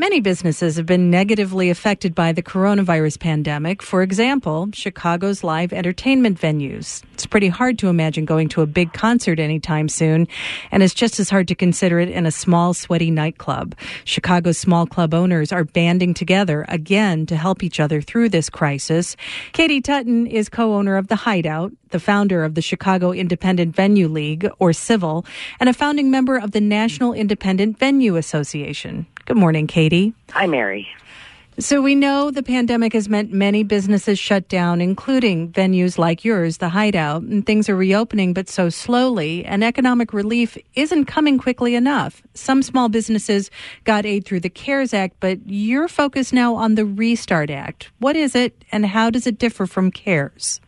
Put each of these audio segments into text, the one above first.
Many businesses have been negatively affected by the coronavirus pandemic. For example, Chicago's live entertainment venues. It's pretty hard to imagine going to a big concert anytime soon, and it's just as hard to consider it in a small, sweaty nightclub. Chicago's small club owners are banding together again to help each other through this crisis. Katie Tuten is co-owner of The Hideout, the founder of the Chicago Independent Venue League, or CIVIL, and a founding member of the National Independent Venue Association. Good morning, Katie. Hi, Mary. So we know the pandemic has meant many businesses shut down, including venues like yours, the Hideout, and things are reopening, but so slowly, and economic relief isn't coming quickly enough. Some small businesses got aid through the CARES Act, but you're focused now on the Restart Act. What is it, and how does it differ from CARES?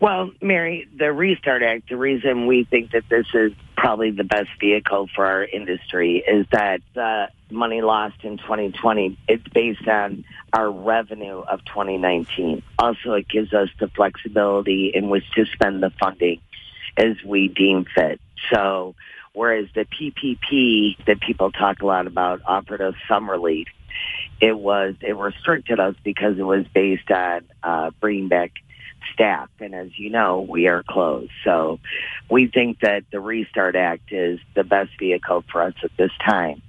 Well, Mary, the Restart Act, the reason we think that this is probably the best vehicle for our industry is that the money lost in 2020, it's based on our revenue of 2019. Also, it gives us the flexibility in which to spend the funding as we deem fit. So, whereas the PPP that people talk a lot about offered us some relief, it was, it restricted us because it was based on uh, bringing back staff. And as you know, we are closed. So we think that the Restart Act is the best vehicle for us at this time.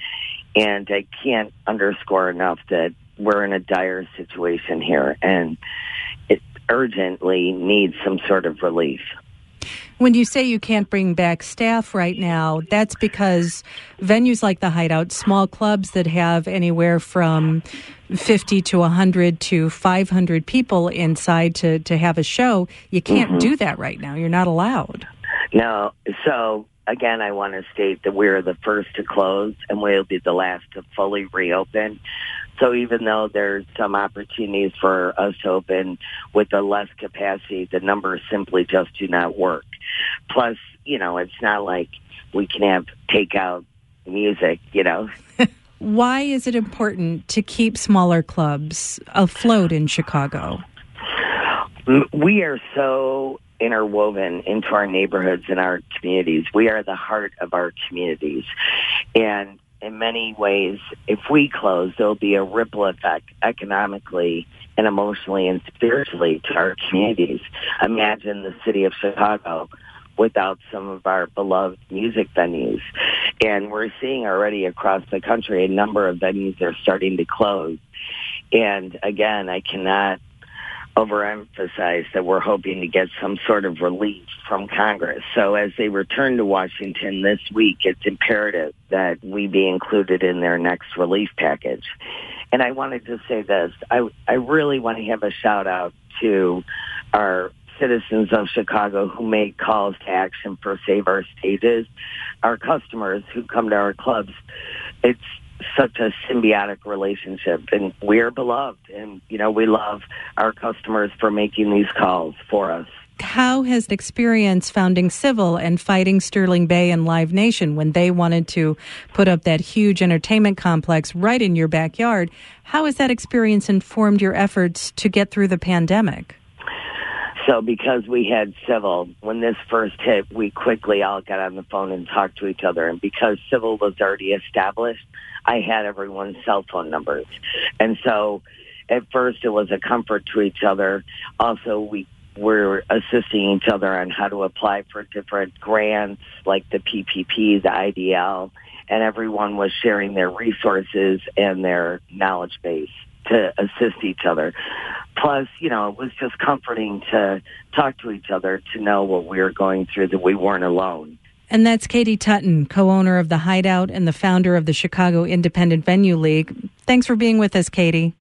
And I can't underscore enough that we're in a dire situation here and it urgently needs some sort of relief. When you say you can't bring back staff right now, that's because venues like the Hideout, small clubs that have anywhere from 50 to 100 to 500 people inside to, to have a show, you can't mm-hmm. do that right now. You're not allowed. No. So, again, I want to state that we're the first to close and we'll be the last to fully reopen. So even though there's some opportunities for us to open with a less capacity, the numbers simply just do not work. Plus, you know, it's not like we can have takeout music, you know. Why is it important to keep smaller clubs afloat in Chicago? We are so interwoven into our neighborhoods and our communities. We are the heart of our communities. And in many ways, if we close, there'll be a ripple effect economically and emotionally and spiritually to our communities. Imagine the city of Chicago without some of our beloved music venues. And we're seeing already across the country a number of venues are starting to close. And again, I cannot overemphasize that we're hoping to get some sort of relief from Congress. So as they return to Washington this week, it's imperative that we be included in their next relief package. And I wanted to say this. I, I really want to have a shout out to our citizens of Chicago who make calls to action for Save Our Stages, our customers who come to our clubs. It's such a symbiotic relationship and we're beloved and you know we love our customers for making these calls for us how has the experience founding Civil and fighting sterling bay and live nation when they wanted to put up that huge entertainment complex right in your backyard how has that experience informed your efforts to get through the pandemic so because we had Civil, when this first hit, we quickly all got on the phone and talked to each other. And because Civil was already established, I had everyone's cell phone numbers. And so at first it was a comfort to each other. Also, we were assisting each other on how to apply for different grants like the PPP, the IDL, and everyone was sharing their resources and their knowledge base to assist each other. Plus, you know, it was just comforting to talk to each other to know what we were going through, that we weren't alone. And that's Katie Tuten, co owner of The Hideout and the founder of the Chicago Independent Venue League. Thanks for being with us, Katie.